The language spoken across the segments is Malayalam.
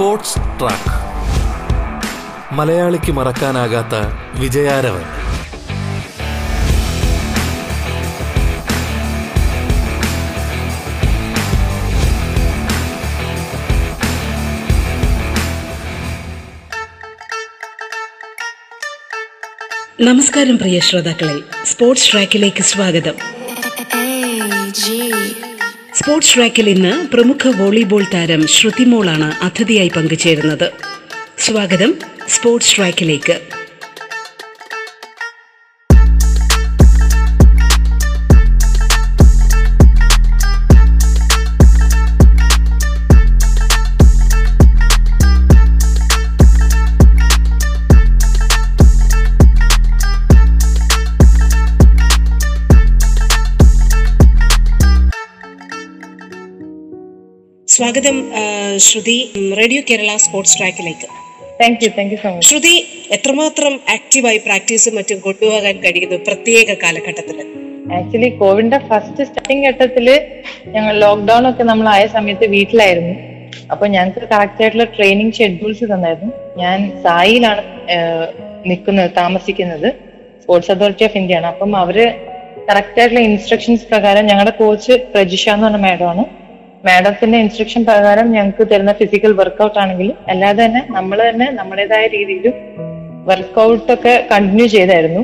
Sports track. മലയാളിക്ക് മറക്കാനാകാത്ത വിജയാരവൻ. നമസ്കാരം പ്രിയ ശ്രോതാക്കളെ. സ്പോർട്സ് ട്രാക്കിലേക്ക് സ്വാഗതം. സ്പോർട്സ് ട്രാക്കിൽ ഇന്ന് പ്രമുഖ വോളിബോൾ താരം ശ്രുതിമോളാണ് അതിഥിയായി പങ്കുചേരുന്നത്. സ്വാഗതം സ്പോർട്സ് ട്രാക്കിലേക്ക്. സ്വാഗതം ശ്രുതി റേഡിയോ കേരള സ്പോർട്സ് ട്രാക്കിലേക്ക്. Thank you thank you so much Shruti എത്രമാത്രം ആക്റ്റീവായി പ്രാക്ടീസും മറ്റും കൊണ്ടുപോകാൻ കഴിയുന്നു പ്രത്യേക കാലഘട്ടത്തിൽ ആക്ച്വലി കോവിഡിന്റെ ഫസ്റ്റ് സ്റ്റാർട്ടിംഗ് ഘട്ടത്തിൽ ഞങ്ങൾ ലോക്ക്ഡൌൺ ഒക്കെ നമ്മൾ ആയ സമയത്ത് വീട്ടിലായിരുന്നു. അപ്പൊ ഞങ്ങൾക്ക് കറക്റ്റ് ആയിട്ടുള്ള ട്രെയിനിങ് ഷെഡ്യൂൾസ് തന്നായിരുന്നു. ഞാൻ സായിലാണ് നിൽക്കുന്നത് താമസിക്കുന്നത്. സ്പോർട്സ് അതോറിറ്റി ഓഫ് ഇന്ത്യ ആണ് അപ്പം അവർ കറക്റ്റ് ആയിട്ടുള്ള ഇൻസ്ട്രക്ഷൻസ് പ്രകാരം ഞങ്ങളുടെ കോച്ച് പ്രജിഷ എന്ന് പറഞ്ഞ മാഡമാണ് മാഡത്തിന്റെ ഇൻസ്ട്രക്ഷൻ പ്രകാരം ഞങ്ങൾക്ക് തരുന്ന ഫിസിക്കൽ വർക്കൗട്ട് ആണെങ്കിലും അല്ലാതെ തന്നെ നമ്മൾ തന്നെ നമ്മുടേതായ രീതിയിലും വർക്കൗട്ട് ഒക്കെ കണ്ടിന്യൂ ചെയ്തായിരുന്നു.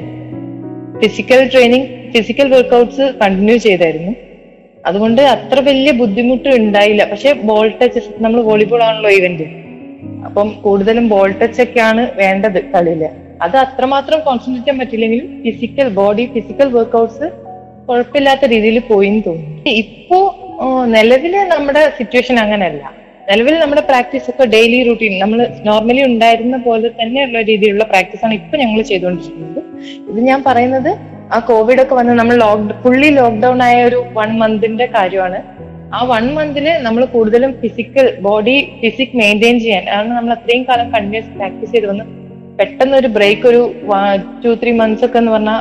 Physical training physical workouts continue ചെയ്തായിരുന്നു. അതുകൊണ്ട് അത്ര വലിയ ബുദ്ധിമുട്ട് ഉണ്ടായില്ല. പക്ഷെ ബോൾ ടച്ച് നമ്മൾ വോളിബോൾ ആണല്ലോ ഇവന്റ് അപ്പം കൂടുതലും ബോൾ ടച്ച് ഒക്കെയാണ് വേണ്ടത് കളിയിൽ. അത് അത്രമാത്രം കോൺസെൻട്രേറ്റ് ചെയ്യാൻ പറ്റില്ലെങ്കിലും ഫിസിക്കൽ ബോഡി ഫിസിക്കൽ വർക്കൗട്ട്സ് കുഴപ്പമില്ലാത്ത രീതിയിൽ പോയി തോന്നുന്നു. ഇപ്പോ ആ, നിലവിൽ നമ്മുടെ സിറ്റുവേഷൻ അങ്ങനെയല്ല നിലവിൽ നമ്മുടെ പ്രാക്ടീസ് ഒക്കെ ഡെയിലി റൂട്ടീൻ നമ്മൾ നോർമലി ഉണ്ടായിരുന്ന പോലെ തന്നെയുള്ള രീതിയിലുള്ള പ്രാക്ടീസാണ് ഇപ്പൊ ഞങ്ങൾ ചെയ്തുകൊണ്ടിരിക്കുന്നത്. ഇത് ഞാൻ പറയുന്നത് ആ കോവിഡ് ഒക്കെ വന്ന് നമ്മൾ ലോക്ക്ഡൗൺ ഫുള്ളി ലോക്ക്ഡൌൺ ആയ ഒരു വൺ മന്തിന്റെ കാര്യമാണ്. ആ വൺ മന്തിൽ നമ്മൾ കൂടുതലും ഫിസിക്കൽ ബോഡി ഫിസിക് മെയിന്റെയിൻ ചെയ്യാൻ അതാണ് നമ്മൾ അത്രയും കാലം കണ്ടിന്യൂസ് പ്രാക്ടീസ് ചെയ്ത് വന്ന് പെട്ടെന്ന് ഒരു ബ്രേക്ക് ഒരു ടു ത്രീ മന്ത്സ് ഒക്കെ എന്ന് പറഞ്ഞാൽ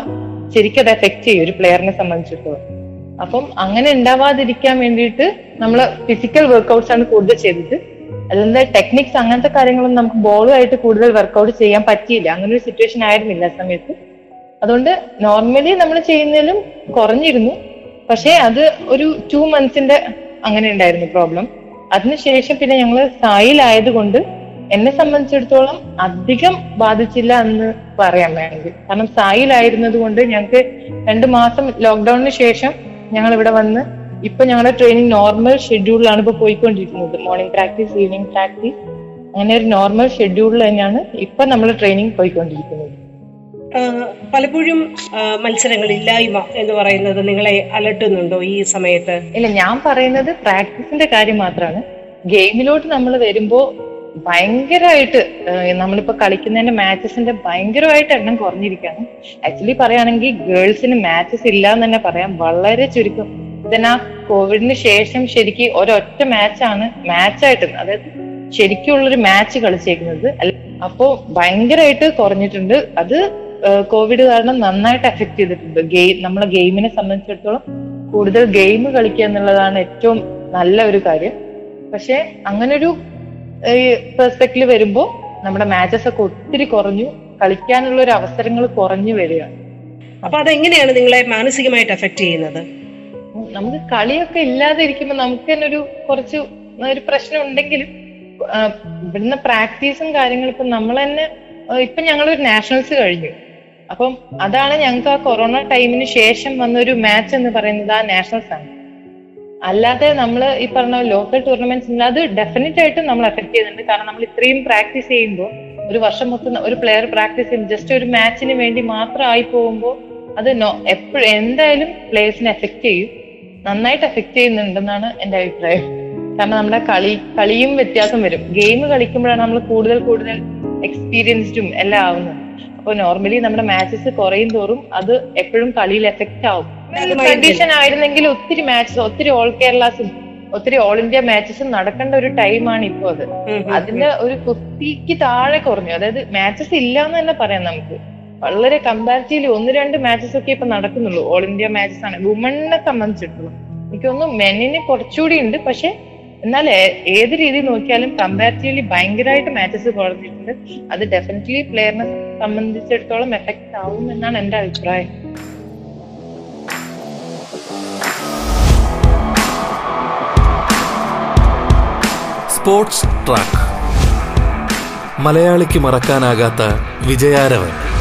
ശരിക്കും അത് എഫക്ട് ചെയ്യും ഒരു പ്ലെയറിനെ സംബന്ധിച്ചിടത്തോളം. അപ്പം അങ്ങനെ ഉണ്ടാവാതിരിക്കാൻ വേണ്ടിയിട്ട് നമ്മൾ ഫിസിക്കൽ വർക്കൗട്ട്സ് ആണ് കൂടുതൽ ചെയ്തത് അല്ലാതെ ടെക്നിക്സ് അങ്ങനത്തെ കാര്യങ്ങളൊന്നും നമുക്ക് ബോളുമായിട്ട് കൂടുതൽ വർക്കൗട്ട് ചെയ്യാൻ പറ്റിയില്ല. അങ്ങനെ ഒരു സിറ്റുവേഷൻ ആയിരുന്നില്ല ആ സമയത്ത്. അതുകൊണ്ട് നോർമലി നമ്മൾ ചെയ്യുന്നതിലും കുറഞ്ഞിരുന്നു. പക്ഷേ അത് ഒരു ടു മന്ത്സിന്റെ അങ്ങനെ ഉണ്ടായിരുന്നു പ്രോബ്ലം അതിനുശേഷം പിന്നെ ഞങ്ങൾ സായിലായതുകൊണ്ട് എന്നെ സംബന്ധിച്ചിടത്തോളം അധികം ബാധിച്ചില്ല എന്ന് പറയാൻ വേണമെങ്കിൽ. കാരണം സായിലായിരുന്നത് കൊണ്ട് ഞങ്ങൾക്ക് രണ്ട് മാസം ലോക്ക്ഡൌണിന് ശേഷം ഞങ്ങൾ ഇവിടെ വന്ന് ഇപ്പൊ ഞങ്ങളുടെ ട്രെയിനിങ് നോർമൽ ഷെഡ്യൂളിലാണ് ഇപ്പൊ പോയിക്കൊണ്ടിരിക്കുന്നത്. മോർണിംഗ് പ്രാക്ടീസ് ഈവനിങ് പ്രാക്ടീസ് അങ്ങനെ ഒരു നോർമൽ ഷെഡ്യൂളിൽ തന്നെയാണ് ഇപ്പൊ നമ്മൾ ട്രെയിനിങ് പോയിക്കൊണ്ടിരിക്കുന്നത്. പലപ്പോഴും മത്സരങ്ങൾ ഇല്ലായ്മ എന്ന് പറയുന്നത് നിങ്ങളെ അലട്ടുന്നുണ്ടോ ഈ സമയത്ത്? ഇല്ല ഞാൻ പറയുന്നത് പ്രാക്ടീസിന്റെ കാര്യം മാത്രമാണ് ഗെയിമിലോട്ട് നമ്മൾ വരുമ്പോ ഭയങ്കരമായിട്ട് നമ്മളിപ്പോ കളിക്കുന്നതിന്റെ മാച്ചസിന്റെ ഭയങ്കരമായിട്ട് എണ്ണം കുറഞ്ഞിരിക്കുകയാണ്. ആക്ച്വലി പറയുകയാണെങ്കിൽ ഗേൾസിന് മാച്ചസ് ഇല്ല എന്ന് തന്നെ പറയാം. വളരെ ചുരുക്കം. ഇതിനാ കോവിഡിന് ശേഷം ശരിക്കും ഒരൊറ്റ മാച്ചാണ് മാച്ചായിട്ട് അതായത് ശരിക്കുള്ളൊരു മാച്ച് കളിച്ചേക്കുന്നത്. അപ്പോ ഭയങ്കരമായിട്ട് കുറഞ്ഞിട്ടുണ്ട്. അത് കോവിഡ് കാരണം നന്നായിട്ട് എഫക്ട് ചെയ്തിട്ടുണ്ട്. ഗെയിം നമ്മളെ ഗെയിമിനെ സംബന്ധിച്ചിടത്തോളം കൂടുതൽ ഗെയിം കളിക്കുക എന്നുള്ളതാണ് ഏറ്റവും നല്ല ഒരു കാര്യം. പക്ഷെ അങ്ങനൊരു പെർസ്പെക്റ്റിൽ വരുമ്പോൾ നമ്മുടെ മാച്ചസ് ഒക്കെ ഒത്തിരി കുറഞ്ഞു കളിക്കാനുള്ള ഒരു അവസരങ്ങൾ കുറഞ്ഞു വരികയാണ് അപ്പൊ അതെങ്ങനെയാണ് നിങ്ങളെ മാനസികമായിട്ട് എഫക്ട് ചെയ്യുന്നത്? നമുക്ക് കളിയൊക്കെ ഇല്ലാതെ ഇരിക്കുമ്പോൾ നമുക്ക് തന്നെ ഒരു കുറച്ച് ഒരു പ്രശ്നം ഉണ്ടെങ്കിലും ഇവിടുന്ന് പ്രാക്ടീസും കാര്യങ്ങളും ഇപ്പൊ നമ്മൾ തന്നെ ഇപ്പൊ ഞങ്ങൾ ഒരു നാഷണൽസ് കഴിഞ്ഞു. അപ്പം അതാണ് ഞങ്ങൾക്ക് ആ കൊറോണ ടൈമിന് ശേഷം വന്ന ഒരു മാച്ച് എന്ന് പറയുന്നത് ആ നാഷണൽസ് ആണ്. അല്ലാതെ നമ്മൾ ഈ പറഞ്ഞ ലോക്കൽ ടൂർണമെന്റ്സ് അത് ഡെഫിനറ്റ് ആയിട്ടും നമ്മൾ എഫക്ട് ചെയ്യുന്നുണ്ട്. കാരണം നമ്മൾ ഇത്രയും പ്രാക്ടീസ് ചെയ്യുമ്പോൾ ഒരു വർഷം മൊത്തം ഒരു പ്ലെയർ പ്രാക്ടീസ് ചെയ്യുമ്പോൾ ജസ്റ്റ് ഒരു മാച്ചിന് വേണ്ടി മാത്രം ആയി പോകുമ്പോൾ അത് എപ്പോഴും എന്തായാലും പ്ലേയേഴ്സിനെ എഫക്ട് ചെയ്യും. നന്നായിട്ട് എഫക്ട് ചെയ്യുന്നുണ്ടെന്നാണ് എന്റെ അഭിപ്രായം. കാരണം നമ്മുടെ കളി കളിയും വ്യത്യാസം വരും. ഗെയിം കളിക്കുമ്പോഴാണ് നമ്മൾ കൂടുതൽ കൂടുതൽ എക്സ്പീരിയൻസ്ഡും എല്ലാം ആവുന്നത്. അപ്പൊ നോർമലി നമ്മുടെ മാച്ചസ് കുറയും തോറും അത് എപ്പോഴും കളിയിൽ എഫക്റ്റ് ആവും. കണ്ടീഷൻ ആയിരുന്നെങ്കിൽ ഒത്തിരി മാച്ചസ് ഒത്തിരി ഓൾ കേരളാസും ഒത്തിരി ഓൾ ഇന്ത്യ മാച്ചസും നടക്കേണ്ട ഒരു ടൈമാണ് ഇപ്പോ അത്. അതിന്റെ ഒരു കുത്തിക്ക് താഴെ കുറഞ്ഞു. അതായത് മാച്ചസ് ഇല്ല എന്ന് തന്നെ പറയാം നമുക്ക്. വളരെ കമ്പാരിറ്റീവ്ലി ഒന്ന് രണ്ട് മാച്ചസ് ഒക്കെ ഇപ്പൊ നടക്കുന്നുള്ളൂ. ഓൾ ഇന്ത്യ മാച്ചസ് ആണ്. വുമണിനെ സംബന്ധിച്ചിട്ടുള്ളൂ എനിക്കൊന്നും മെന്നിന് കുറച്ചുകൂടി ഉണ്ട്. പക്ഷെ എന്നാൽ ഏത് രീതി നോക്കിയാലും കമ്പാരിറ്റീവ്ലി ഭയങ്കരമായിട്ട് മാച്ചസ് കുറഞ്ഞിട്ടുണ്ട് അത് ഡെഫിനറ്റ്ലി പ്ലെയറിനെ സംബന്ധിച്ചിടത്തോളം എഫക്ട് ആവും എന്നാണ് എന്റെ അഭിപ്രായം. Sports track. മലയാളിക്ക് മറക്കാനാകാത്ത വിജയാരവൻ.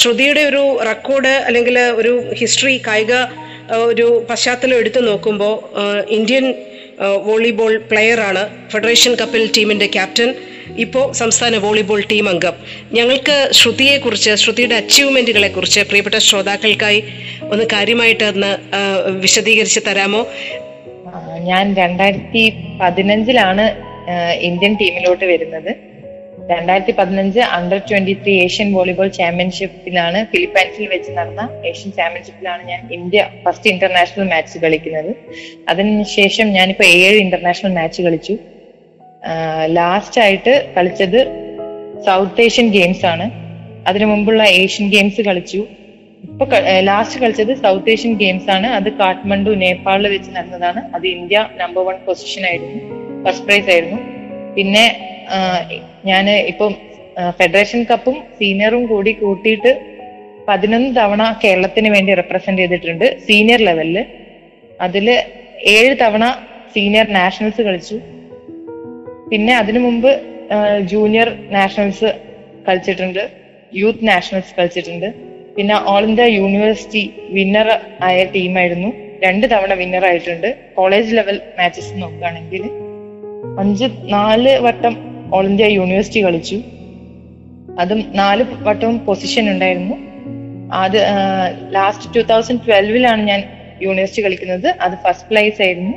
ശ്രുതിയുടെ ഒരു റെക്കോർഡ് അല്ലെങ്കിൽ ഒരു ഹിസ്റ്ററി കായിക ഒരു പശ്ചാത്തലം എടുത്തു നോക്കുമ്പോൾ ഇന്ത്യൻ വോളിബോൾ പ്ലെയറാണ് ഫെഡറേഷൻ കപ്പിൽ ടീമിന്റെ ക്യാപ്റ്റൻ ഇപ്പോൾ സംസ്ഥാന വോളിബോൾ ടീം അംഗം. ഞങ്ങൾക്ക് ശ്രുതിയെക്കുറിച്ച് ശ്രുതിയുടെ അച്ചീവ്മെന്റുകളെ കുറിച്ച് പ്രിയപ്പെട്ട ശ്രോതാക്കൾക്കായി ഒന്ന് കാര്യമായിട്ട് ഒന്ന് വിശദീകരിച്ച് തരാമോ? ഞാൻ രണ്ടായിരത്തി പതിനഞ്ചിലാണ് ഇന്ത്യൻ ടീമിലോട്ട് വരുന്നത്. രണ്ടായിരത്തി പതിനഞ്ച് under twenty three Asian volleyball ചാമ്പ്യൻഷിപ്പിലാണ് ഫിലിപ്പൈൻസിൽ വെച്ച് നടന്ന ഏഷ്യൻ ചാമ്പ്യൻഷിപ്പിലാണ് ഞാൻ ഇന്ത്യ ഫസ്റ്റ് ഇന്റർനാഷണൽ മാച്ച് കളിക്കുന്നത്. അതിനുശേഷം ഞാനിപ്പോ ഏഴ് ഇന്റർനാഷണൽ മാച്ച് കളിച്ചു. ലാസ്റ്റ് ആയിട്ട് കളിച്ചത് സൗത്ത് ഏഷ്യൻ ഗെയിംസ് ആണ്. അതിനു മുമ്പുള്ള ഏഷ്യൻ ഗെയിംസ് കളിച്ചു. ഇപ്പൊ ലാസ്റ്റ് കളിച്ചത് സൗത്ത് ഏഷ്യൻ ഗെയിംസ് ആണ്. അത് കാഠ്മണ്ഡു നേപ്പാളിൽ വെച്ച് നടന്നതാണ്. അത് ഇന്ത്യ നമ്പർ വൺ പൊസിഷൻ ആയിരുന്നു. ഫസ്റ്റ് പ്രൈസ് ആയിരുന്നു. പിന്നെ ഞാൻ ഇപ്പം ഫെഡറേഷൻ കപ്പും സീനിയറും കൂടി കൂട്ടിയിട്ട് പതിനൊന്ന് തവണ കേരളത്തിന് വേണ്ടി റെപ്രസെന്റ് ചെയ്തിട്ടുണ്ട് സീനിയർ ലെവലിൽ അതിൽ ഏഴ് തവണ സീനിയർ നാഷണൽസ് കളിച്ചു. പിന്നെ അതിനു മുമ്പ് ജൂനിയർ നാഷണൽസ് കളിച്ചിട്ടുണ്ട് യൂത്ത് നാഷണൽസ് കളിച്ചിട്ടുണ്ട്. പിന്നെ ഓൾ ഇന്ത്യ യൂണിവേഴ്സിറ്റി വിന്നർ ആയ ടീമായിരുന്നു രണ്ട് തവണ വിന്നർ ആയിട്ടുണ്ട്. കോളേജ് ലെവൽ മാച്ചസ് നോക്കുകയാണെങ്കിൽ അഞ്ച് നാല് വട്ടം ഓൾ ഇന്ത്യ യൂണിവേഴ്സിറ്റി കളിച്ചു. അതും നാല് വട്ടവും പൊസിഷൻ ഉണ്ടായിരുന്നു. അത് ലാസ്റ്റ് ടൂ തൗസൻഡ് ട്വൽവിലാണ് ഞാൻ യൂണിവേഴ്സിറ്റി കളിക്കുന്നത്. അത് ഫസ്റ്റ് പ്ലേസ് ആയിരുന്നു.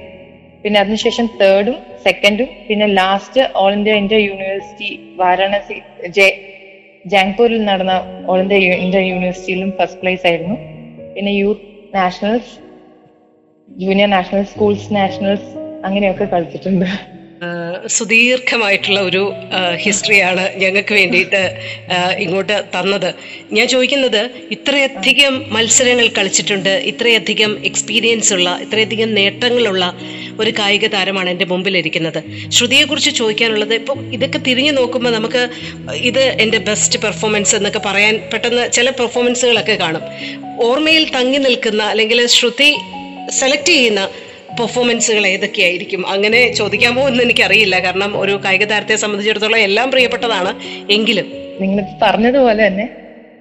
പിന്നെ അതിനുശേഷം തേർഡും സെക്കൻഡും പിന്നെ last all India India university Varanasi J ജാങ്പൂരിൽ നടന്ന ഓൾ ഇന്ത്യ ഇന്ത്യ യൂണിവേഴ്സിറ്റിയിലും ഫസ്റ്റ് പ്ലേസ് ആയിരുന്നു. പിന്നെ youth nationals junior nationals schools nationals അങ്ങനെയൊക്കെ കളിച്ചിട്ടുണ്ട്. സുദീർഘമായിട്ടുള്ള ഒരു ഹിസ്റ്ററിയാണ് ഞങ്ങൾക്ക് വേണ്ടിയിട്ട് ഇങ്ങോട്ട് തന്നത്. ഞാൻ ചോദിക്കുന്നത് ഇത്രയധികം മത്സരങ്ങൾ കളിച്ചിട്ടുണ്ട് ഇത്രയധികം എക്സ്പീരിയൻസ് ഉള്ള ഇത്രയധികം നേട്ടങ്ങളുള്ള ഒരു കായിക താരമാണ് എന്റെ മുമ്പിലിരിക്കുന്നത്. ശ്രുതിയെക്കുറിച്ച് ചോദിക്കാനുള്ളത് ഇപ്പോൾ ഇതൊക്കെ തിരിഞ്ഞു നോക്കുമ്പോൾ നമുക്ക് ഇത് എന്റെ ബെസ്റ്റ് പെർഫോമൻസ് എന്നൊക്കെ പറയാൻ പെട്ടെന്ന് ചില പെർഫോമൻസുകളൊക്കെ കാണും. ഓർമ്മയിൽ തങ്ങി നിൽക്കുന്ന അല്ലെങ്കിൽ ശ്രുതി സെലക്ട് ചെയ്യുന്ന പെർഫോമൻസുകൾ ഏതൊക്കെയായിരിക്കും? അങ്ങനെ ചോദിക്കാമോ എന്ന് എനിക്കറിയില്ല. കാരണം ഒരു കായിക താരത്തെ സംബന്ധിച്ചിടത്തോളം എല്ലാം പ്രിയപ്പെട്ടതാണ്. എങ്കിലും നിങ്ങൾ പറഞ്ഞതുപോലെ തന്നെ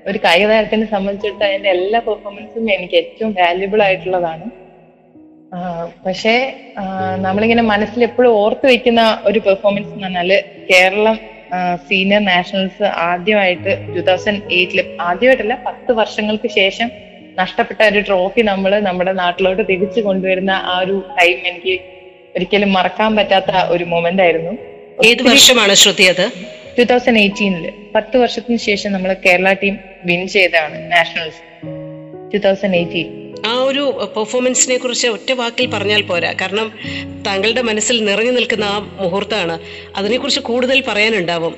ഒരു കായിക താരത്തിനെ സംബന്ധിച്ചിടത്തോളം അതിന്റെ എല്ലാ പെർഫോമൻസും എനിക്ക് ഏറ്റവും വാല്യുബിൾ ആയിട്ടുള്ളതാണ്. പക്ഷേ നമ്മളിങ്ങനെ മനസ്സിൽ എപ്പോഴും ഓർത്ത് വെക്കുന്ന ഒരു പെർഫോമൻസ് എന്ന് പറഞ്ഞാൽ കേരളം സീനിയർ നാഷണൽസ് ആദ്യമായിട്ട് ടൂ തൗസൻഡ് എയ്റ്റിൽ ആദ്യമായിട്ടല്ല പത്ത് വർഷങ്ങൾക്ക് ശേഷം നഷ്ടപ്പെട്ട ഒരു ട്രോഫി നമ്മൾ നമ്മുടെ നാട്ടിലോട്ട് തിരിച്ചു കൊണ്ടുവരുന്ന ആ ഒരു ടൈം എനിക്ക് ഒരിക്കലും മറക്കാൻ പറ്റാത്ത ഒരു മൊമെന്റ് ആയിരുന്നു. ഏത് വർഷമാണ് ശ്രുതി അത്? ടൂ തൗസൻഡ് എയ്റ്റീനിൽ പത്ത് വർഷത്തിന് ശേഷം നമ്മൾ കേരള ടീം വിൻ ചെയ്തതാണ് നാഷണൽസ് ടൂ തൗസൻഡ് എയ്റ്റീൻ ആ ഒരു പെർഫോമൻസിനെ കുറിച്ച് ഒറ്റ വാക്കിൽ പറഞ്ഞാൽ പോരാ. കാരണം താങ്കളുടെ മനസ്സിൽ നിറഞ്ഞു നിൽക്കുന്ന ആ മുഹൂർത്തമാണ്. അതിനെക്കുറിച്ച് കൂടുതൽ പറയാനുണ്ടാവും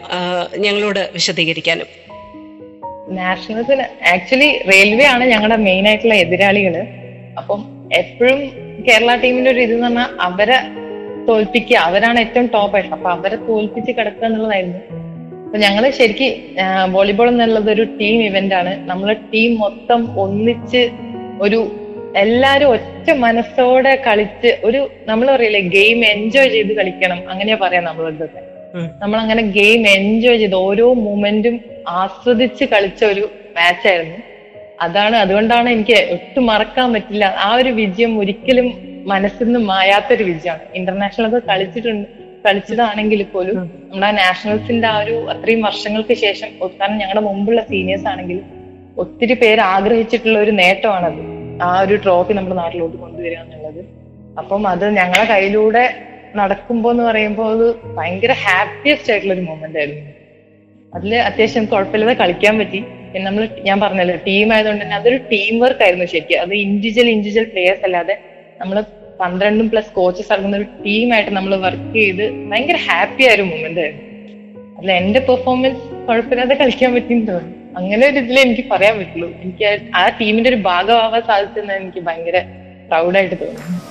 ഞങ്ങളോട് വിശദീകരിക്കാനും. നാഷണൽസിന് ആക്ച്വലി റെയിൽവേ ആണ് ഞങ്ങളുടെ മെയിൻ ആയിട്ടുള്ള എതിരാളികൾ. അപ്പം എപ്പോഴും കേരള ടീമിന്റെ ഒരു ഇത് എന്ന് പറഞ്ഞാൽ അവരെ തോൽപ്പിക്കുക. അവരാണ് ഏറ്റവും ടോപ്പ് ആയിട്ട്. അപ്പൊ അവരെ തോൽപ്പിച്ച് കിടക്കുക എന്നുള്ളതായിരുന്നു. അപ്പൊ ഞങ്ങൾ ശരിക്ക് വോളിബോൾ എന്നുള്ളത് ഒരു ടീം ഇവന്റ് ആണ്. നമ്മളെ ടീം മൊത്തം ഒന്നിച്ച് ഒരു എല്ലാരും ഒറ്റ മനസ്സോടെ കളിച്ച് ഒരു നമ്മൾ പറയില്ലേ ഗെയിം എൻജോയ് ചെയ്ത് കളിക്കണം. അങ്ങനെയാ പറയാം നമ്മളടുത്തൊക്കെ. നമ്മൾ അങ്ങനെ ഗെയിം എൻജോയ് ചെയ്ത് ഓരോ മൂമെന്റും ആസ്വദിച്ച് കളിച്ച ഒരു മാച്ചായിരുന്നു അതാണ് അതുകൊണ്ടാണ് എനിക്ക് ഒട്ടും മറക്കാൻ പറ്റില്ല. ആ ഒരു വിജയം ഒരിക്കലും മനസ്സിൽ നിന്ന് മായാത്തൊരു വിജയമാണ്. ഇന്റർനാഷണൽ ഒക്കെ കളിച്ചിട്ടുണ്ട് കളിച്ചതാണെങ്കിൽ പോലും നമ്മുടെ ആ നാഷണൽസിന്റെ ആ ഒരു അത്രയും വർഷങ്ങൾക്ക് ശേഷം കാരണം ഞങ്ങളുടെ മുമ്പുള്ള സീനിയേഴ്സ് ആണെങ്കിലും ഒത്തിരി പേര് ആഗ്രഹിച്ചിട്ടുള്ള ഒരു നേട്ടമാണത്. ആ ഒരു ട്രോഫി നമ്മുടെ നാട്ടിലോട്ട് കൊണ്ടുവരിക എന്നുള്ളത്. അപ്പം അത് ഞങ്ങളുടെ കയ്യിലൂടെ നടക്കുമ്പോ എന്ന് പറയുമ്പോൾ അത് ഭയങ്കര ഹാപ്പിയസ്റ്റ് ആയിട്ടുള്ള ഒരു മൊമെന്റ് ആയിരുന്നു. അതിൽ അത്യാവശ്യം കുഴപ്പമില്ലാതെ കളിക്കാൻ പറ്റി. പിന്നെ നമ്മൾ ഞാൻ പറഞ്ഞല്ലോ ടീം ആയതുകൊണ്ട് തന്നെ അതൊരു ടീം വർക്ക് ആയിരുന്നു ശരിക്കും. അത് ഇൻഡിവിജ്വൽ ഇൻഡിവിജ്വൽ പ്ലേയേഴ്സ് അല്ലാതെ നമ്മൾ പന്ത്രണ്ടും പ്ലസ് കോച്ചസ് അടങ്ങുന്ന ഒരു ടീമായിട്ട് നമ്മൾ വർക്ക് ചെയ്ത് ഭയങ്കര ഹാപ്പി ആയ ഒരു മൊമെന്റ് ആയിരുന്നു. അല്ല എന്റെ പെർഫോമൻസ് കുഴപ്പമില്ലാതെ കളിക്കാൻ പറ്റിയെന്ന് തോന്നുന്നു. അങ്ങനെ ഒരു ഇതിൽ എനിക്ക് പറയാൻ പറ്റുള്ളൂ. എനിക്ക് ആ- ആ ടീമിന്റെ ഒരു ഭാഗമാവാൻ സാധിച്ചെന്ന് എനിക്ക് ഭയങ്കര പ്രൗഡായിട്ട് തോന്നുന്നു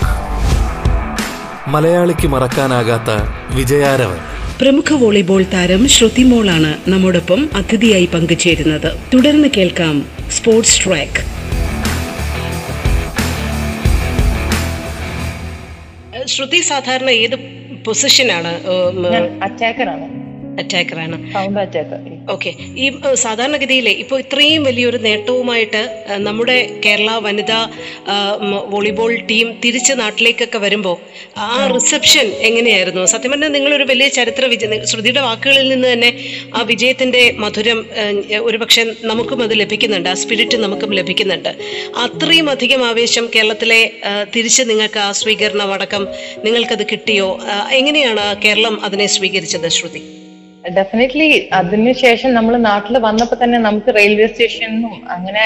മലയാളിക്ക് മറക്കാനാകാത്ത വിജയാരവൻ. പ്രമുഖ വോളിബോൾ താരം ശ്രുതി മോളാണ് നമ്മോടൊപ്പം അതിഥിയായി പങ്കുചേരുന്നത്. തുടർന്ന് കേൾക്കാം സ്പോർട്സ് ട്രാക്ക്. ശ്രുതി സാധാരണ ഏത് പൊസിഷനാണ്? ഞാൻ അറ്റാക്കറാണ് അറ്റാക്കറാണ് ആണ്. അറ്റാക്കർ ഓക്കെ ഈ സാധാരണഗതിയിൽ ഇപ്പോൾ ഇത്രയും വലിയൊരു നേട്ടവുമായിട്ട് നമ്മുടെ കേരള വനിതാ വോളിബോൾ ടീം തിരിച്ച് നാട്ടിലേക്കൊക്കെ വരുമ്പോൾ ആ റിസപ്ഷൻ എങ്ങനെയായിരുന്നു? സത്യം പറഞ്ഞാൽ നിങ്ങളൊരു വലിയ ചരിത്ര വിജയ ശ്രുതിയുടെ വാക്കുകളിൽ നിന്ന് തന്നെ ആ വിജയത്തിന്റെ മധുരം ഒരുപക്ഷെ നമുക്കും അത് ലഭിക്കുന്നുണ്ട്. ആ സ്പിരിറ്റ് നമുക്കും ലഭിക്കുന്നുണ്ട്. അത്രയും അധികം ആവേശം കേരളത്തിലെ തിരിച്ച് നിങ്ങൾക്ക് ആ സ്വീകരണം അടക്കം നിങ്ങൾക്കത് കിട്ടിയോ? എങ്ങനെയാണ് കേരളം അതിനെ സ്വീകരിച്ചത് ശ്രുതി? ഡെഫിനറ്റ്ലി അതിനുശേഷം നമ്മൾ നാട്ടിൽ വന്നപ്പോ തന്നെ നമുക്ക് റെയിൽവേ സ്റ്റേഷനിലും അങ്ങനെ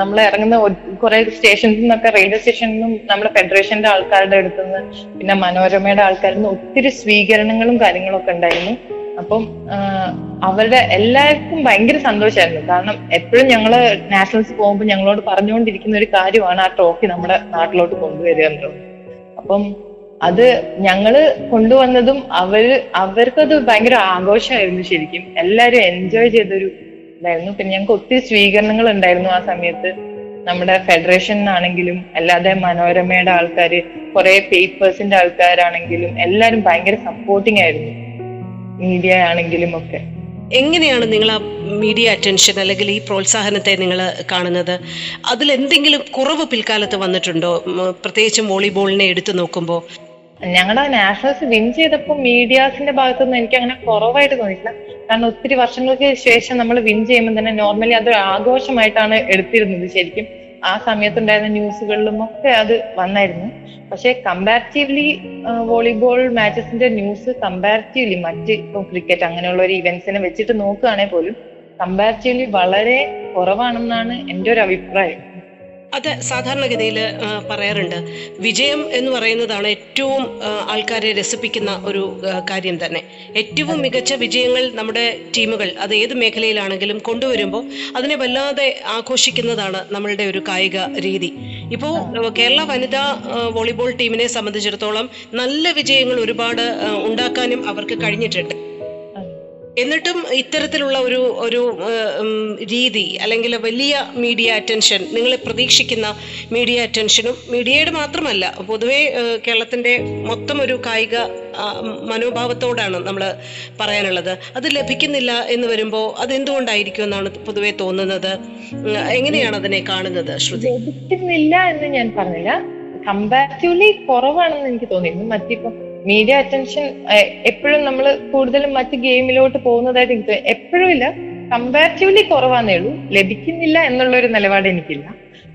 നമ്മൾ ഇറങ്ങുന്ന കുറെ സ്റ്റേഷനിൽ നിന്നൊക്കെ റെയിൽവേ സ്റ്റേഷനിൽ നിന്നും നമ്മുടെ ഫെഡറേഷന്റെ ആൾക്കാരുടെ അടുത്തുനിന്ന് പിന്നെ മനോരമയുടെ ആൾക്കാരിൽ നിന്ന് ഒത്തിരി സ്വീകരണങ്ങളും കാര്യങ്ങളും ഒക്കെ ഉണ്ടായിരുന്നു. അപ്പം അവരുടെ എല്ലാവർക്കും ഭയങ്കര സന്തോഷമായിരുന്നു കാരണം എപ്പോഴും ഞങ്ങൾ നാഷണൽസ് പോകുമ്പോൾ ഞങ്ങളോട് പറഞ്ഞുകൊണ്ടിരിക്കുന്ന ഒരു കാര്യമാണ് ആ ട്രോഫി നമ്മുടെ നാട്ടിലോട്ട് കൊണ്ടുവരിക എന്നുള്ളത്. അപ്പം അത് ഞങ്ങൾ കൊണ്ടുവന്നതും അവർ അവർക്കത് ഭയങ്കര ആഘോഷമായിരുന്നു ശരിക്കും. എല്ലാരും എൻജോയ് ചെയ്തൊരു ഇതായിരുന്നു. പിന്നെ ഞങ്ങൾക്ക് ഒത്തിരി സ്വീകരണങ്ങൾ ഉണ്ടായിരുന്നു ആ സമയത്ത്. നമ്മുടെ ഫെഡറേഷൻ ആണെങ്കിലും അല്ലാതെ മനോരമയുടെ ആൾക്കാര് കുറെ പേപ്പേഴ്സിന്റെ ആൾക്കാരാണെങ്കിലും എല്ലാരും ഭയങ്കര സപ്പോർട്ടിങ് ആയിരുന്നു. മീഡിയ ആണെങ്കിലും ഒക്കെ. എങ്ങനെയാണ് നിങ്ങൾ ആ മീഡിയ അറ്റൻഷൻ അല്ലെങ്കിൽ ഈ പ്രോത്സാഹനത്തെ നിങ്ങൾ കാണുന്നത്? അതിൽ എന്തെങ്കിലും കുറവ് പിൽക്കാലത്ത് വന്നിട്ടുണ്ടോ? പ്രത്യേകിച്ചും വോളിബോളിനെ എടുത്തു നോക്കുമ്പോൾ ഞങ്ങളുടെ നാഷണൽസ് വിൻ ചെയ്തപ്പോൾ മീഡിയാസിന്റെ ഭാഗത്തുനിന്ന് എനിക്ക് അങ്ങനെ കുറവായിട്ട് തോന്നിയിട്ടില്ല. കാരണം ഒത്തിരി വർഷങ്ങൾക്ക് ശേഷം നമ്മൾ വിൻ ചെയ്യുമ്പോൾ തന്നെ നോർമലി അതൊരു ആഘോഷമായിട്ടാണ് എടുത്തിരുന്നത് ശരിക്കും. ആ സമയത്തുണ്ടായിരുന്ന ന്യൂസുകളിലും ഒക്കെ അത് വന്നായിരുന്നു. പക്ഷെ കമ്പാരിറ്റീവ്ലി വോളിബോൾ മാച്ചസിന്റെ ന്യൂസ് കമ്പാരിറ്റീവ്ലി മറ്റ് ഇപ്പൊ ക്രിക്കറ്റ് അങ്ങനെയുള്ള ഒരു ഇവന്റ്സിനെ വെച്ചിട്ട് നോക്കുകയാണെങ്കിൽ പോലും കമ്പാരിറ്റീവ്ലി വളരെ കുറവാണെന്നാണ് എന്റെ ഒരു അഭിപ്രായം. അത് സാധാരണഗതിയിൽ പറയാറുണ്ട്. വിജയം എന്ന് പറയുന്നതാണ് ഏറ്റവും ആൾക്കാരെ രസിപ്പിക്കുന്ന ഒരു കാര്യം തന്നെ. ഏറ്റവും മികച്ച വിജയങ്ങൾ നമ്മുടെ ടീമുകൾ അത് ഏത് മേഖലയിലാണെങ്കിലും കൊണ്ടുവരുമ്പോൾ അതിനെ വല്ലാതെ ആഘോഷിക്കുന്നതാണ് നമ്മളുടെ ഒരു കായിക രീതി. ഇപ്പോൾ കേരള വനിതാ വോളിബോൾ ടീമിനെ സംബന്ധിച്ചിടത്തോളം നല്ല വിജയങ്ങൾ ഒരുപാട് ഉണ്ടാക്കാനും അവർക്ക് കഴിഞ്ഞിട്ടുണ്ട്. എന്നിട്ടും ഇത്തരത്തിലുള്ള ഒരു ഒരു രീതി അല്ലെങ്കിൽ വലിയ മീഡിയ അറ്റൻഷൻ നിങ്ങൾ പ്രതീക്ഷിക്കുന്ന മീഡിയ അറ്റൻഷനും മീഡിയയുടെ മാത്രമല്ല പൊതുവേ കേരളത്തിന്റെ മൊത്തം ഒരു കായിക മനോഭാവത്തോടാണ് നമ്മൾ പറയാനുള്ളത്. അത് ലഭിക്കുന്നില്ല എന്ന് വരുമ്പോൾ അതെന്തുകൊണ്ടായിരിക്കും എന്നാണ് പൊതുവെ തോന്നുന്നത്. എങ്ങനെയാണ് അതിനെ കാണുന്നത് ശ്രുതി? ലഭിക്കുന്നില്ല എന്ന് ഞാൻ പറഞ്ഞില്ല. കമ്പാരിറ്റീവ്ലി കുറവാണെന്ന് എനിക്ക് തോന്നിയിരുന്നു മറ്റിപ്പം മീഡിയ അറ്റൻഷൻ എപ്പോഴും നമ്മൾ കൂടുതലും മറ്റ് ഗെയിമിലോട്ട് പോകുന്നതായിട്ട് എനിക്ക് എപ്പോഴും ഇല്ല. കമ്പാരിറ്റീവ്ലി കുറവാന്നേ ഉള്ളൂ. ലഭിക്കുന്നില്ല എന്നുള്ള ഒരു നിലപാട് എനിക്കില്ല.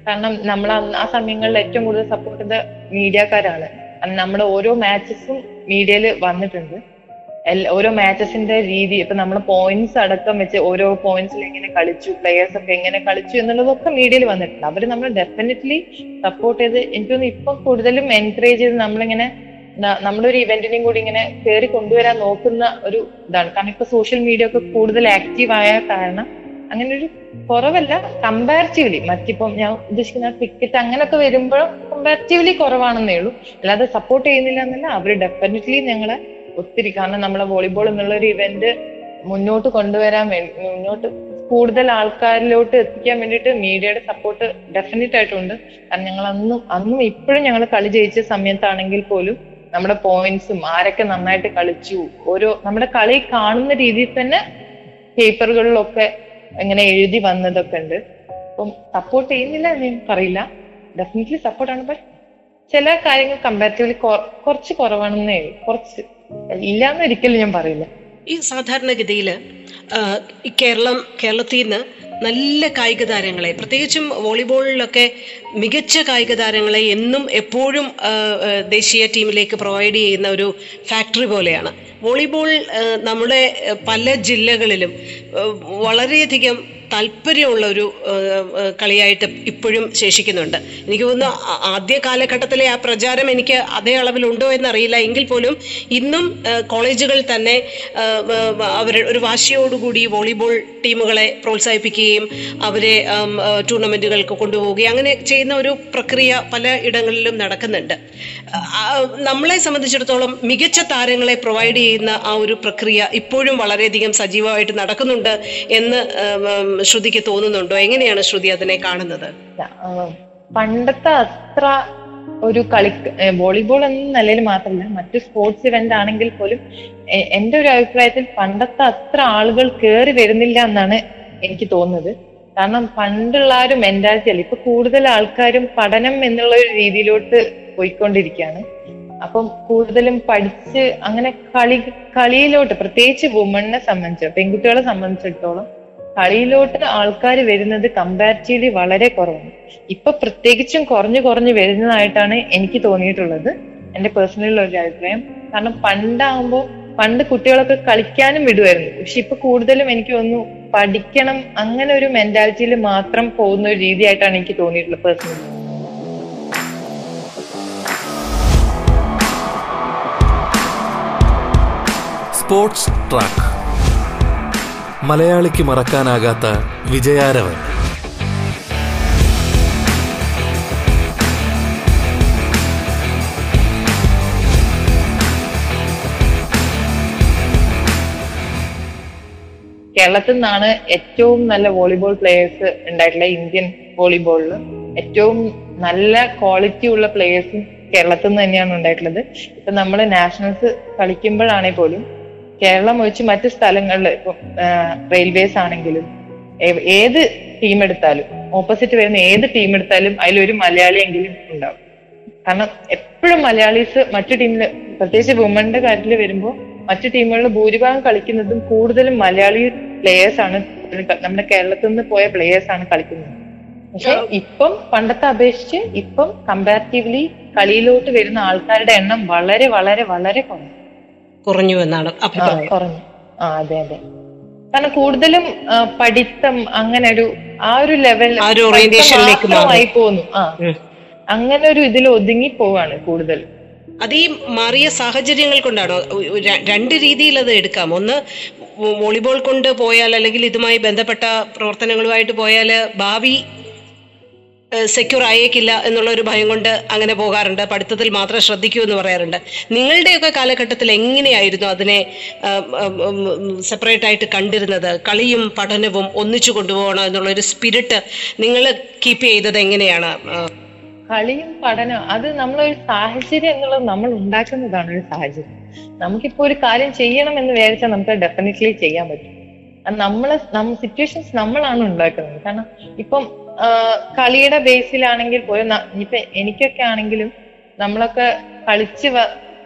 കാരണം നമ്മൾ ആ സമയങ്ങളിൽ ഏറ്റവും കൂടുതൽ സപ്പോർട്ട് ചെയ്ത മീഡിയക്കാരാണ്. നമ്മുടെ ഓരോ മാച്ചസും മീഡിയയിൽ വന്നിട്ടുണ്ട്. ഓരോ മാച്ചസിന്റെ രീതി ഇപ്പൊ നമ്മൾ പോയിന്റ്സ് അടക്കം വെച്ച് ഓരോ പോയിന്റ്സിൽ എങ്ങനെ കളിച്ചു പ്ലെയേഴ്സ് ഒക്കെ എങ്ങനെ കളിച്ചു എന്നുള്ളതൊക്കെ മീഡിയയിൽ വന്നിട്ടുണ്ട്. അവർ നമ്മൾ ഡെഫിനറ്റ്ലി സപ്പോർട്ട് ചെയ്ത്. എനിക്ക് തോന്നുന്നു ഇപ്പൊ കൂടുതലും എൻകറേജ് ചെയ്ത് നമ്മളിങ്ങനെ ന- നമ്മുടെ ഒരു ഇവന്റിനെയും കൂടി ഇങ്ങനെ കയറി കൊണ്ടുവരാൻ നോക്കുന്ന ഒരു ഇതാണ്. കാരണം ഇപ്പൊ സോഷ്യൽ മീഡിയ ഒക്കെ കൂടുതൽ ആക്റ്റീവ് ആയ കാരണം അങ്ങനെ ഒരു കുറവല്ല കമ്പാരിറ്റീവ്ലി മറ്റിപ്പം ഞാൻ ഉദ്ദേശിക്കുന്ന ക്രിക്കറ്റ് അങ്ങനെയൊക്കെ വരുമ്പോൾ കമ്പാരിറ്റീവ്ലി കുറവാണെന്നേ ഉള്ളൂ. അല്ലാതെ സപ്പോർട്ട് ചെയ്യുന്നില്ല എന്നല്ല അവർ ഡെഫിനറ്റ്ലി ഞങ്ങളെ ഒത്തിരി കാരണം നമ്മളെ വോളിബോൾ എന്നുള്ള ഒരു ഇവന്റ് മുന്നോട്ട് കൊണ്ടുവരാൻ വേണ്ടി മുന്നോട്ട് കൂടുതൽ ആൾക്കാരിലോട്ട് എത്തിക്കാൻ വേണ്ടിയിട്ട് മീഡിയയുടെ സപ്പോർട്ട് ഡെഫിനറ്റ് ആയിട്ടുണ്ട്. കാരണം ഞങ്ങൾ അന്നും അന്നും ഇപ്പോഴും ഞങ്ങൾ കളി ജയിച്ച സമയത്താണെങ്കിൽ പോലും നമ്മുടെ പോയിന്റ്സും ആരൊക്കെ നന്നായിട്ട് കളിച്ചു. ഓരോ നമ്മുടെ കളി കാണുന്ന രീതിയിൽ തന്നെ പേപ്പറുകളിലൊക്കെ ഇങ്ങനെ എഴുതി വന്നതൊക്കെ ഉണ്ട്. അപ്പം സപ്പോർട്ട് ചെയ്യുന്നില്ല എന്ന് പറയില്ല. ഡെഫിനറ്റ്ലി സപ്പോർട്ടാണ് ബട്ട് ചില കാര്യങ്ങൾ കമ്പാരിറ്റീവ്ലി കുറച്ച് കുറവാണെന്നേ. കുറച്ച് ഇല്ലാന്ന് ഒരിക്കലും ഞാൻ പറയില്ല. ഈ സാധാരണഗതിയിൽ കേരളം കേരളത്തിൽ നിന്ന് നല്ല കായിക താരങ്ങളെ. പ്രത്യേകിച്ചും വോളിബോളിലൊക്കെ മികച്ച കായിക താരങ്ങളെ എന്നും എപ്പോഴും ദേശീയ ടീമിലേക്ക് പ്രൊവൈഡ് ചെയ്യുന്ന ഒരു ഫാക്ടറി പോലെയാണ്. വോളിബോൾ നമ്മുടെ പല ജില്ലകളിലും വളരെയധികം താല്പര്യമുള്ള ഒരു കളിയായിട്ട് ഇപ്പോഴും ശേഷിക്കുന്നുണ്ട്. എനിക്ക് തോന്നുന്നു ആദ്യ കാലഘട്ടത്തിലെ ആ പ്രചാരം എനിക്ക് അതേ അളവിലുണ്ടോ എന്നറിയില്ല. എങ്കിൽ പോലും ഇന്നും കോളേജുകൾ തന്നെ അവർ ഒരു വാശിയോടുകൂടി വോളിബോൾ ടീമുകളെ പ്രോത്സാഹിപ്പിക്കുകയും അവരെ ടൂർണമെന്റുകൾക്ക് കൊണ്ടുപോവുകയും അങ്ങനെ ചെയ്യുന്ന ഒരു പ്രക്രിയ പല ഇടങ്ങളിലും നടക്കുന്നുണ്ട്. നമ്മളെ സംബന്ധിച്ചിടത്തോളം മികച്ച താരങ്ങളെ പ്രൊവൈഡ് ചെയ്യുന്ന ആ ഒരു പ്രക്രിയ ഇപ്പോഴും വളരെയധികം സജീവമായിട്ട് നടക്കുന്നുണ്ട് എന്ന് ശ്രുതിക്ക് തോന്നുന്നുണ്ടോ? എങ്ങനെയാണ് ശ്രുതി അതിനെ കാണുന്നത്? പണ്ടത്തെ അത്ര ഒരു കളി വോളിബോൾ എന്ന നിലയിൽ മാത്രമല്ല മറ്റു സ്പോർട്സ് ഇവന്റ് ആണെങ്കിൽ പോലും എന്റെ ഒരു അഭിപ്രായത്തിൽ പണ്ടത്തെ അത്ര ആളുകൾ കേറി വരുന്നില്ല എന്നാണ് എനിക്ക് തോന്നുന്നത്. കാരണം പണ്ടുള്ള ആ ഒരു മെന്റാലിറ്റി അല്ല. ഇപ്പൊ കൂടുതൽ ആൾക്കാരും പഠനം എന്നുള്ള ഒരു രീതിയിലോട്ട് പോയിക്കൊണ്ടിരിക്കുകയാണ്. അപ്പം കൂടുതലും പഠിച്ച് അങ്ങനെ കളി കളിയിലോട്ട് പ്രത്യേകിച്ച് വുമണിനെ സംബന്ധിച്ച് പെൺകുട്ടികളെ സംബന്ധിച്ചിടത്തോളം കളിയിലോട്ട് ആൾക്കാർ വരുന്നത് കമ്പാരിറ്റീവ്ലി വളരെ കുറവാണ്. ഇപ്പൊ പ്രത്യേകിച്ചും കുറഞ്ഞു കുറഞ്ഞു വരുന്നതായിട്ടാണ് എനിക്ക് തോന്നിയിട്ടുള്ളത്. എന്റെ പേഴ്സണൽ ഒരു അഭിപ്രായം. കാരണം പണ്ടാകുമ്പോൾ പണ്ട് കുട്ടികളൊക്കെ കളിക്കാനും വിടുമായിരുന്നു പക്ഷെ ഇപ്പൊ കൂടുതലും എനിക്ക് തോന്നുന്നു പഠിക്കണം അങ്ങനെ ഒരു മെന്റാലിറ്റിയിൽ മാത്രം പോകുന്ന ഒരു രീതിയായിട്ടാണ് എനിക്ക് തോന്നിയിട്ടുള്ളത് പേഴ്സണലി സ്പോർട്സ് ട്രാക്ക് മലയാളിക്ക് മറക്കാനാകാത്ത വിജയാരവൻ. കേരളത്തിൽ നിന്നാണ് ഏറ്റവും നല്ല വോളിബോൾ പ്ലേയേഴ്സ് ഉണ്ടായിട്ടുള്ള ഇന്ത്യൻ വോളിബോളിൽ ഏറ്റവും നല്ല ക്വാളിറ്റി ഉള്ള പ്ലേയേഴ്സും കേരളത്തിൽ നിന്ന് തന്നെയാണ് ഉണ്ടായിട്ടുള്ളത്. ഇപ്പൊ നമ്മൾ നാഷണൽസ് കളിക്കുമ്പോഴാണെങ്കിൽ പോലും കേരളം ഒഴിച്ച് മറ്റ് സ്ഥലങ്ങളിൽ ഇപ്പം റെയിൽവേസ് ആണെങ്കിലും ഏത് ടീം എടുത്താലും ഓപ്പോസിറ്റ് വരുന്ന ഏത് ടീം എടുത്താലും അതിലൊരു മലയാളിയെങ്കിലും ഉണ്ടാവും. കാരണം എപ്പോഴും മലയാളീസ് മറ്റു ടീമിൽ പ്രത്യേകിച്ച് വുമന്റെ കാര്യത്തിൽ വരുമ്പോൾ മറ്റു ടീമുകളിൽ ഭൂരിഭാഗം കളിക്കുന്നതും കൂടുതലും മലയാളി പ്ലേയേഴ്സ് ആണ് നമ്മുടെ കേരളത്തിൽ നിന്ന് പോയ പ്ലേയേഴ്സ് ആണ് കളിക്കുന്നത്. പക്ഷെ ഇപ്പം പണ്ടത്തെ അപേക്ഷിച്ച് ഇപ്പം കമ്പാരിറ്റീവ്ലി കളിയിലോട്ട് വരുന്ന ആൾക്കാരുടെ എണ്ണം വളരെ വളരെ വളരെ കുറഞ്ഞു കുറഞ്ഞു എന്നാണ് അഭിപ്രായം. ആ അതെ അതെ. കാരണം കൂടുതലും പഠിത്തം അങ്ങനെ ഒരു ആ ഒരു ലെവൽ. ആയി പോന്നു ആ. അങ്ങനെ ഒരു ഇതിൽ ഒതുങ്ങി പോവാണ് കൂടുതൽ. അത് ഈ മാറിയ സാഹചര്യങ്ങൾ കൊണ്ടാണോ? രണ്ട് രീതിയിൽ അത് എടുക്കാം. ഒന്ന് വോളിബോൾ കൊണ്ട് പോയാൽ അല്ലെങ്കിൽ ഇതുമായി ബന്ധപ്പെട്ട പ്രവർത്തനങ്ങളുമായിട്ട് പോയാൽ ഭാവി സെക്യൂർ ആയേക്കില്ല എന്നുള്ള ഒരു ഭയം കൊണ്ട് അങ്ങനെ പോകാറുണ്ട്. പഠിത്തത്തിൽ മാത്രം ശ്രദ്ധിക്കൂ എന്ന് പറയാറുണ്ട്. നിങ്ങളുടെയൊക്കെ കാലഘട്ടത്തിൽ എങ്ങനെയായിരുന്നു അതിനെ സെപ്പറേറ്റ് ആയിട്ട് കണ്ടിരുന്നത്? കളിയും പഠനവും ഒന്നിച്ചു കൊണ്ടുപോകണം എന്നുള്ള ഒരു സ്പിരിറ്റ് നിങ്ങൾ കീപ്പ് ചെയ്തത് എങ്ങനെയാണ്? കളിയും പഠനം അത് നമ്മളൊരു സാഹചര്യം എന്നുള്ളത് നമ്മൾ ഉണ്ടാക്കുന്നതാണ് ഒരു സാഹചര്യം. നമുക്കിപ്പോ ഒരു കാര്യം ചെയ്യണം എന്ന് വിചാരിച്ചാൽ നമുക്ക് ഡെഫിനറ്റ്ലി ചെയ്യാൻ പറ്റും. നമ്മളെ നമ്മ സിറ്റുവേഷൻസ് നമ്മളാണ് ഉണ്ടാക്കുന്നത്. കാരണം ഇപ്പം കളിയുടെ ബേസിലാണെങ്കിൽ പോലും ഇപ്പൊ എനിക്കൊക്കെ ആണെങ്കിലും നമ്മളൊക്കെ കളിച്ച്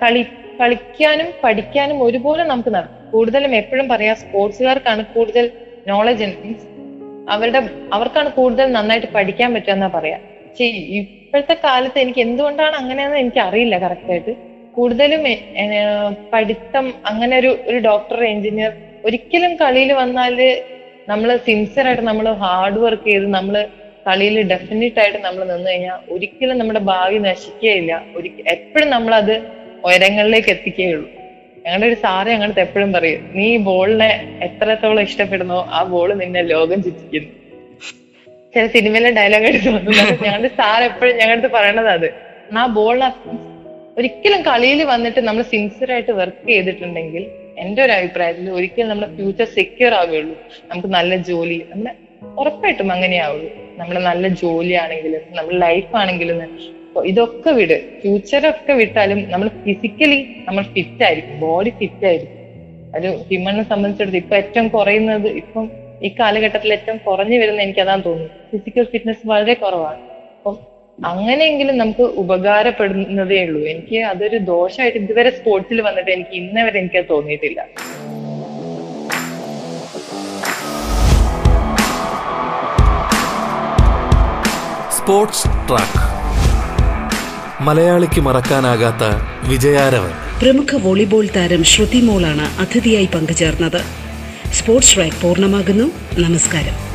കളി കളിക്കാനും പഠിക്കാനും ഒരുപോലെ നമുക്ക് നടക്കും കൂടുതലും എപ്പോഴും പറയാം സ്പോർട്സുകാർക്കാണ് കൂടുതൽ നോളജ് മീൻസ് അവരുടെ അവർക്കാണ് കൂടുതൽ നന്നായിട്ട് പഠിക്കാൻ പറ്റുക പറയാ. പക്ഷെ ഇപ്പോഴത്തെ കാലത്ത് എനിക്ക് എന്തുകൊണ്ടാണ് അങ്ങനെയെന്ന് എനിക്ക് അറിയില്ല കറക്റ്റ് ആയിട്ട്. കൂടുതലും പഠിത്തം അങ്ങനെ ഒരു ഒരു ഡോക്ടർ എഞ്ചിനീയർ ഒരിക്കലും കളിയിൽ വന്നാൽ നമ്മൾ സിൻസിയർ ആയിട്ട് നമ്മൾ ഹാർഡ് വർക്ക് ചെയ്ത് നമ്മൾ കളിയിൽ ഡെഫിനറ്റ് ആയിട്ട് നമ്മൾ നിന്ന് കഴിഞ്ഞാൽ ഒരിക്കലും നമ്മുടെ ഭാവി നശിക്കുകയില്ല. എപ്പോഴും നമ്മൾ അത് ഉയരങ്ങളിലേക്ക് എത്തിക്കുകയുള്ളൂ ഞങ്ങളുടെ ഒരു സാറ് ഞങ്ങളുടെ എപ്പോഴും പറയും നീ ബോളിനെ എത്രത്തോളം ഇഷ്ടപ്പെടുന്നോ ആ ബോൾ നിന്നെ ലോകം ചുറ്റിക്കുന്നു ചില സിനിമയിലെ ഡയലോഗ് ആയിട്ട് തോന്നുന്നു ഞങ്ങളുടെ സാർ എപ്പോഴും ഞങ്ങളുടെ പറയണത് അത്. ആ ബോളിനെ ഒരിക്കലും കളിയിൽ വന്നിട്ട് നമ്മൾ സിൻസിയർ ആയിട്ട് വർക്ക് ചെയ്തിട്ടുണ്ടെങ്കിൽ എന്റെ ഒരു അഭിപ്രായത്തിൽ ഒരിക്കലും നമ്മുടെ ഫ്യൂച്ചർ സെക്യൂർ ആവുകയുള്ളൂ. നമുക്ക് നല്ല ജോലി നമ്മുടെ ഉറപ്പായിട്ടും അങ്ങനെയാവുള്ളൂ. നമ്മുടെ നല്ല ജോലി ആണെങ്കിലും നമ്മുടെ ലൈഫ് ആണെങ്കിലും ഇതൊക്കെ വിട്. ഫ്യൂച്ചറൊക്കെ വിട്ടാലും നമ്മൾ ഫിസിക്കലി നമ്മൾ ഫിറ്റ് ആയിരിക്കും ബോഡി ഫിറ്റ് ആയിരിക്കും. ഒരു ഹ്യൂമനെ സംബന്ധിച്ചിടത്ത് ഇപ്പൊ ഏറ്റവും കുറയുന്നത് ഇപ്പം ഈ കാലഘട്ടത്തിൽ ഏറ്റവും കുറഞ്ഞു വരുന്ന എനിക്ക് അതാണ് തോന്നുന്നത് ഫിസിക്കൽ ഫിറ്റ്നസ് വളരെ കുറവാണ്. അപ്പം അങ്ങനെയെങ്കിലും നമുക്ക് ഉപകാരപ്പെടുന്നതേ ഉള്ളൂ. എനിക്ക് അതൊരു ദോഷമായിട്ട് ഇതുവരെ സ്പോർട്സിൽ വന്നിട്ട് എനിക്ക് ഇന്നേ വരെ എനിക്ക് അത് തോന്നിയിട്ടില്ല. സ്പോർട്സ് ട്രാക്ക് മലയാളിക്ക് മറക്കാനാകാത്ത വിജയാരവ് പ്രമുഖ വോളിബോൾ താരം ശ്രുതി മോളാണ് അതിഥിയായി പങ്കുചേർന്നത്. സ്പോർട്സ് ട്രാക്ക് പൂർണമാകുന്നു. നമസ്കാരം.